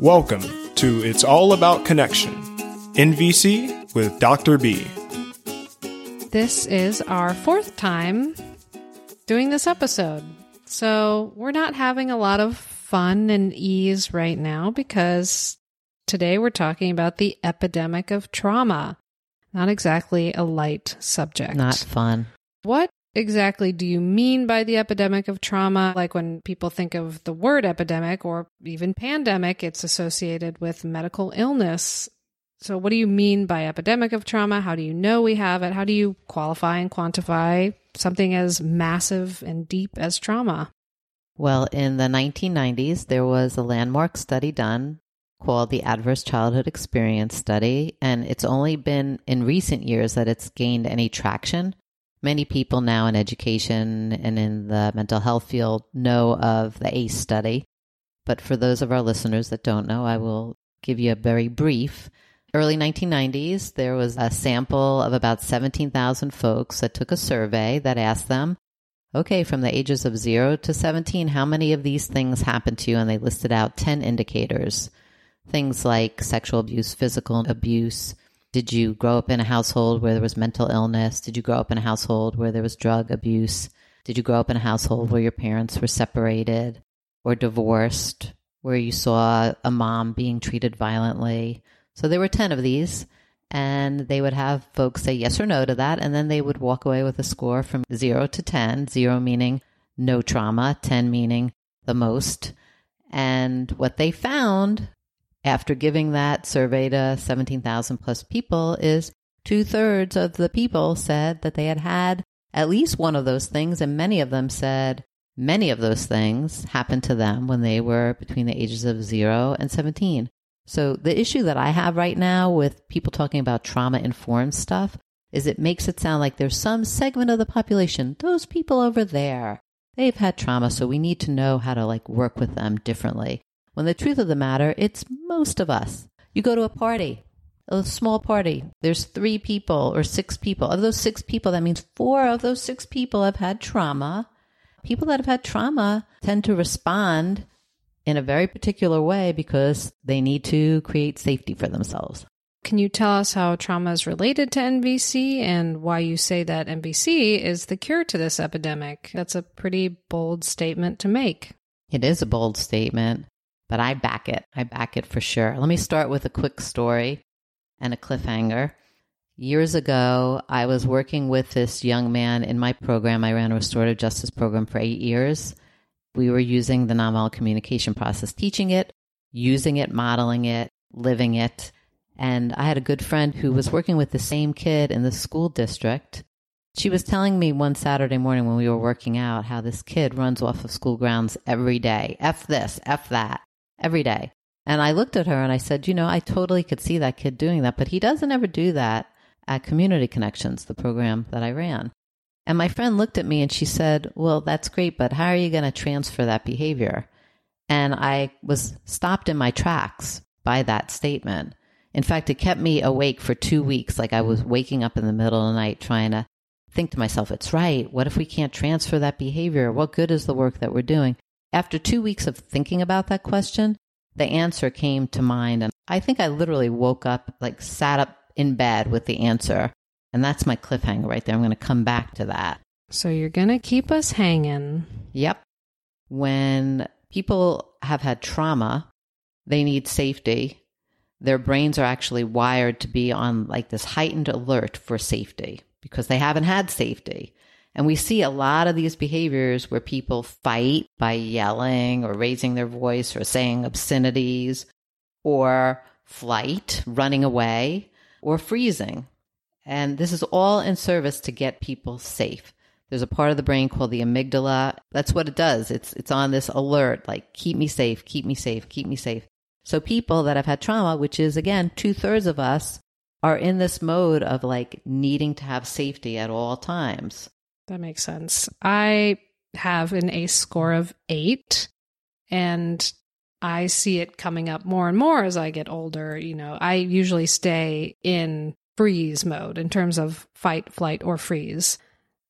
Welcome to It's All About Connection, NVC with Dr. B. This is our fourth time doing this episode. So we're not having a lot of fun and ease right now because today we're talking about the epidemic of trauma. Not exactly a light subject. Not fun. What exactly do you mean by the epidemic of trauma? Like when people think of the word epidemic or even pandemic, it's associated with medical illness. So, what do you mean by epidemic of trauma? How do you know we have it? How do you qualify and quantify something as massive and deep as trauma? Well, in the 1990s, there was a landmark study done called the Adverse Childhood Experience Study, and it's only been in recent years that it's gained any traction. Many people now in education and in the mental health field know of the ACE study, but for those of our listeners that don't know, I will give you a very brief. Early 1990s, there was a sample of about 17,000 folks that took a survey that asked them, okay, from the ages of 0 to 17, how many of these things happened to you? And they listed out 10 indicators. Things like sexual abuse, physical abuse. Did you grow up in a household where there was mental illness? Did you grow up in a household where there was drug abuse? Did you grow up in a household where your parents were separated or divorced, where you saw a mom being treated violently? So there were 10 of these, and they would have folks say yes or no to that, and then they would walk away with a score from 0 to 10, 0 meaning no trauma, 10 meaning the most. And what they found after giving that survey to 17,000 plus people is two thirds of the people said that they had had at least one of those things, and many of them said many of those things happened to them when they were between the ages of 0 and 17. So the issue that I have right now with people talking about trauma informed stuff is it makes it sound like there's some segment of the population, those people over there, they've had trauma, so we need to know how to like work with them differently. When the truth of the matter, it's most of us. You go to a party, a small party, there's three people or six people. Of those six people, that means four of those six people have had trauma. People that have had trauma tend to respond in a very particular way because they need to create safety for themselves. Can you tell us how trauma is related to NVC and why you say that NVC is the cure to this epidemic? That's a pretty bold statement to make. It is a bold statement, but I back it. I back it for sure. Let me start with a quick story and a cliffhanger. Years ago, I was working with this young man in my program. I ran a restorative justice program for eight years. We were using the nonviolent communication process, teaching it, using it, modeling it, living it. And I had a good friend who was working with the same kid in the school district. She was telling me one Saturday morning when we were working out how this kid runs off of school grounds every day. F this, F that, every day. And I looked at her and I said, you know, I totally could see that kid doing that, but he doesn't ever do that at Community Connections, the program that I ran. And my friend looked at me and she said, Well, that's great, but how are you going to transfer that behavior? And I was stopped in my tracks by that statement. In fact, it kept me awake for two weeks. Like I was waking up in the middle of the night trying to think to myself, It's right. What if we can't transfer that behavior? What good is the work that we're doing? After two weeks of thinking about that question, the answer came to mind. And I think I literally woke up, like sat up in bed with the answer and that's my cliffhanger right there. I'm going to come back to that. So you're going to keep us hanging. Yep. When people have had trauma, they need safety. Their brains are actually wired to be on like this heightened alert for safety because they haven't had safety. And we see a lot of these behaviors where people fight by yelling or raising their voice or saying obscenities or flight, running away, or freezing. And this is all in service to get people safe. There's a part of the brain called the amygdala. That's what it does. It's it's on this alert, like keep me safe, keep me safe, keep me safe. So people that have had trauma, which is again two thirds of us, are in this mode of like needing to have safety at all times. That makes sense. I have an ACE score of eight, and I see it coming up more and more as I get older. You know, I usually stay in freeze mode in terms of fight, flight, or freeze.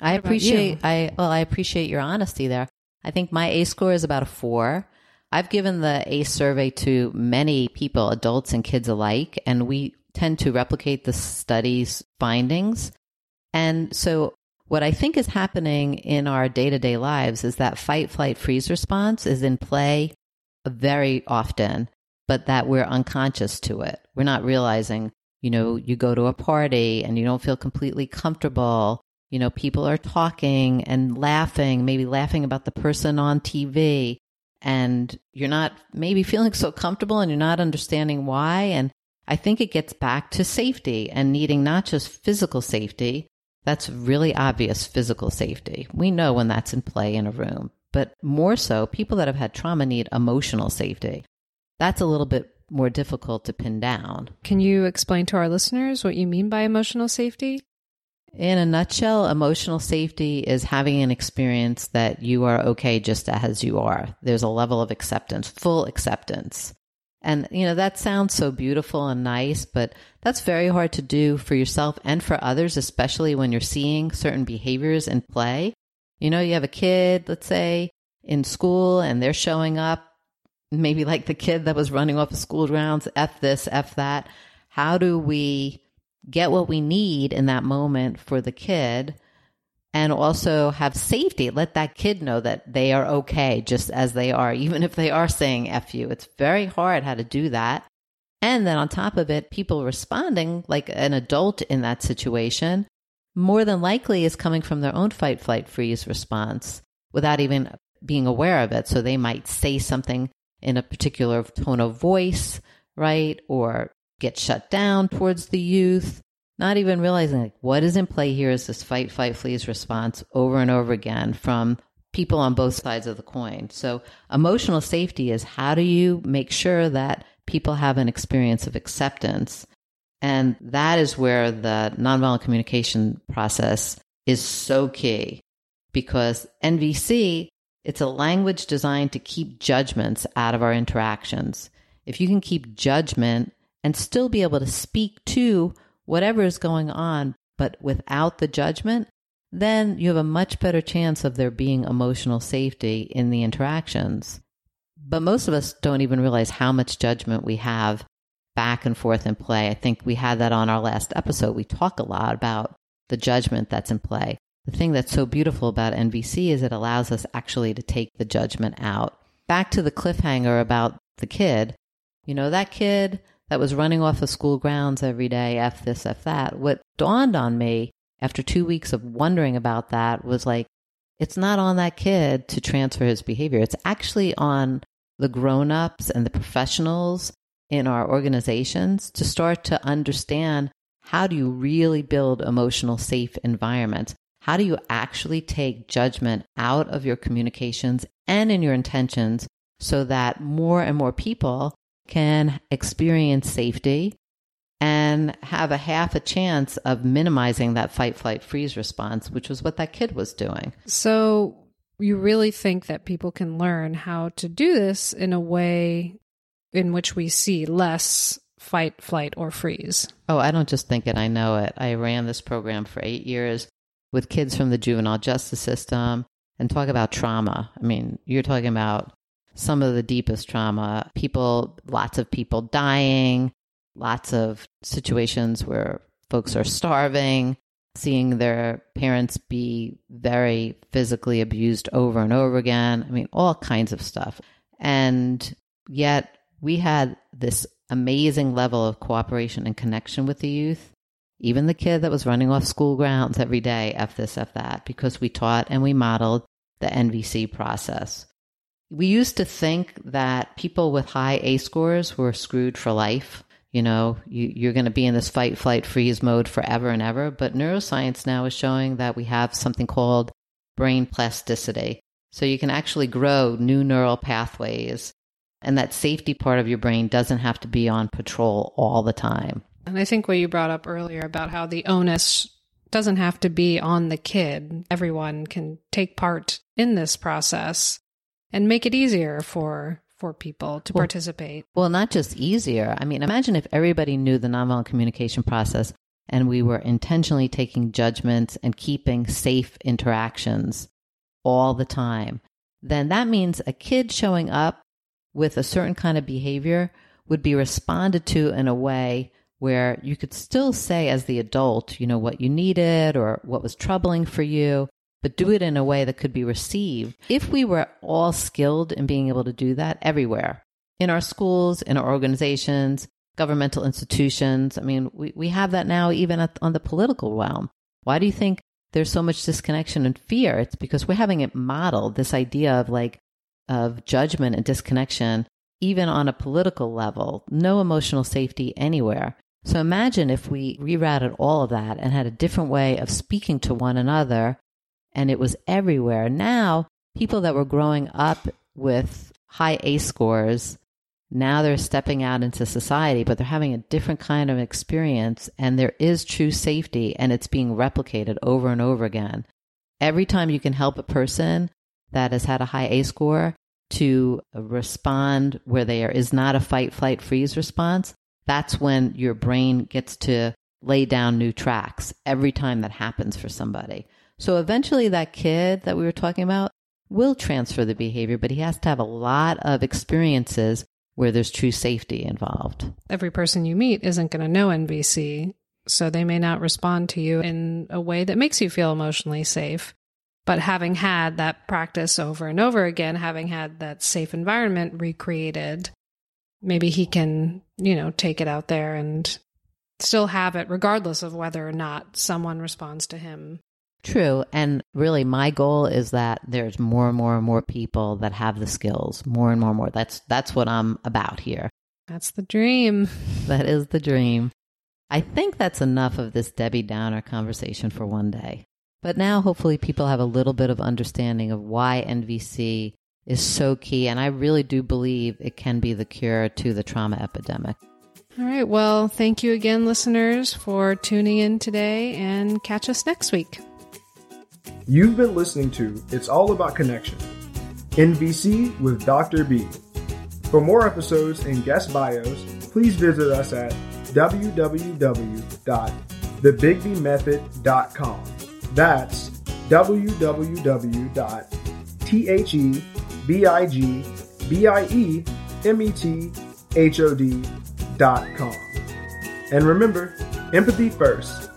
I appreciate I well, I appreciate your honesty there. I think my ACE score is about a four. I've given the ACE survey to many people, adults and kids alike, and we tend to replicate the study's findings. And so, what I think is happening in our day to day lives is that fight, flight, freeze response is in play very often, but that we're unconscious to it. We're not realizing, you know, you go to a party and you don't feel completely comfortable. You know, people are talking and laughing, maybe laughing about the person on TV and you're not maybe feeling so comfortable and you're not understanding why. And I think it gets back to safety and needing not just physical safety. That's really obvious physical safety. We know when that's in play in a room, but more so, people that have had trauma need emotional safety. That's a little bit more difficult to pin down. Can you explain to our listeners what you mean by emotional safety? In a nutshell, emotional safety is having an experience that you are okay just as you are. There's a level of acceptance, full acceptance. And, you know, that sounds so beautiful and nice, but that's very hard to do for yourself and for others, especially when you're seeing certain behaviors in play. You know, you have a kid, let's say, in school and they're showing up, maybe like the kid that was running off the school grounds, F this, F that. How do we get what we need in that moment for the kid and also have safety. Let that kid know that they are okay just as they are, even if they are saying F you. It's very hard how to do that. And then on top of it, people responding like an adult in that situation more than likely is coming from their own fight, flight, freeze response without even being aware of it. So they might say something in a particular tone of voice, right? Or get shut down towards the youth, not even realizing like what is in play here is this fight, fight, flees response over and over again from people on both sides of the coin. So emotional safety is how do you make sure that people have an experience of acceptance? And that is where the nonviolent communication process is so key because NVC, it's a language designed to keep judgments out of our interactions. If you can keep judgment and still be able to speak to whatever is going on, but without the judgment, then you have a much better chance of there being emotional safety in the interactions. But most of us don't even realize how much judgment we have back and forth in play. I think we had that on our last episode. We talk a lot about the judgment that's in play. The thing that's so beautiful about NVC is it allows us actually to take the judgment out. Back to the cliffhanger about the kid. You know, that kid that was running off the school grounds every day, F this, F that. What dawned on me after two weeks of wondering about that was like, it's not on that kid to transfer his behavior. It's actually on the grown ups and the professionals in our organizations to start to understand how do you really build emotional safe environments? How do you actually take judgment out of your communications and in your intentions so that more and more people can experience safety and have a half a chance of minimizing that fight, flight, freeze response, which was what that kid was doing. So, you really think that people can learn how to do this in a way in which we see less fight, flight, or freeze? Oh, I don't just think it, I know it. I ran this program for eight years with kids from the juvenile justice system and talk about trauma. I mean, you're talking about some of the deepest trauma. People, lots of people dying, lots of situations where folks are starving, seeing their parents be very physically abused over and over again. I mean, all kinds of stuff. And yet we had this amazing level of cooperation and connection with the youth. Even the kid that was running off school grounds every day, F this, F that, because we taught and we modeled the NVC process. We used to think that people with high ACE scores were screwed for life. You know, you, you're going to be in this fight, flight, freeze mode forever and ever. But neuroscience now is showing that we have something called brain plasticity. So you can actually grow new neural pathways, and that safety part of your brain doesn't have to be on patrol all the time. And I think what you brought up earlier about how the onus doesn't have to be on the kid. Everyone can take part in this process and make it easier for for people to well, participate. Well, not just easier. I mean, imagine if everybody knew the nonviolent communication process and we were intentionally taking judgments and keeping safe interactions all the time. Then that means a kid showing up with a certain kind of behavior would be responded to in a way where you could still say as the adult, you know, what you needed or what was troubling for you, but do it in a way that could be received. If we were all skilled in being able to do that everywhere, in our schools, in our organizations, governmental institutions, I mean, we, we have that now even at, on the political realm. Why do you think there's so much disconnection and fear? It's because we're having it modeled, this idea of like, of judgment and disconnection, even on a political level, no emotional safety anywhere. So imagine if we rerouted all of that and had a different way of speaking to one another and it was everywhere. Now, people that were growing up with high ACE scores, now they're stepping out into society, but they're having a different kind of experience and there is true safety and it's being replicated over and over again. Every time you can help a person that has had a high ACE score to respond where there is not a fight, flight, freeze response, that's when your brain gets to lay down new tracks every time that happens for somebody. So eventually, that kid that we were talking about will transfer the behavior, but he has to have a lot of experiences where there's true safety involved. Every person you meet isn't going to know NVC, so they may not respond to you in a way that makes you feel emotionally safe. But having had that practice over and over again, having had that safe environment recreated, maybe he can, you know, take it out there and still have it regardless of whether or not someone responds to him. True. And really my goal is that there's more and more and more people that have the skills, more and more and more. That's that's what I'm about here. That's the dream. That is the dream. I think that's enough of this Debbie Downer conversation for one day. But now hopefully people have a little bit of understanding of why NVC is so key. And I really do believe it can be the cure to the trauma epidemic. All right. Well, thank you again, listeners, for tuning in today and catch us next week. You've been listening to It's All About Connection, NVC with Dr. B. For more episodes and guest bios, please visit us at www.thebigbiemethod.com. That's www.the B I G B I E M E T H O D dot com. And remember, empathy first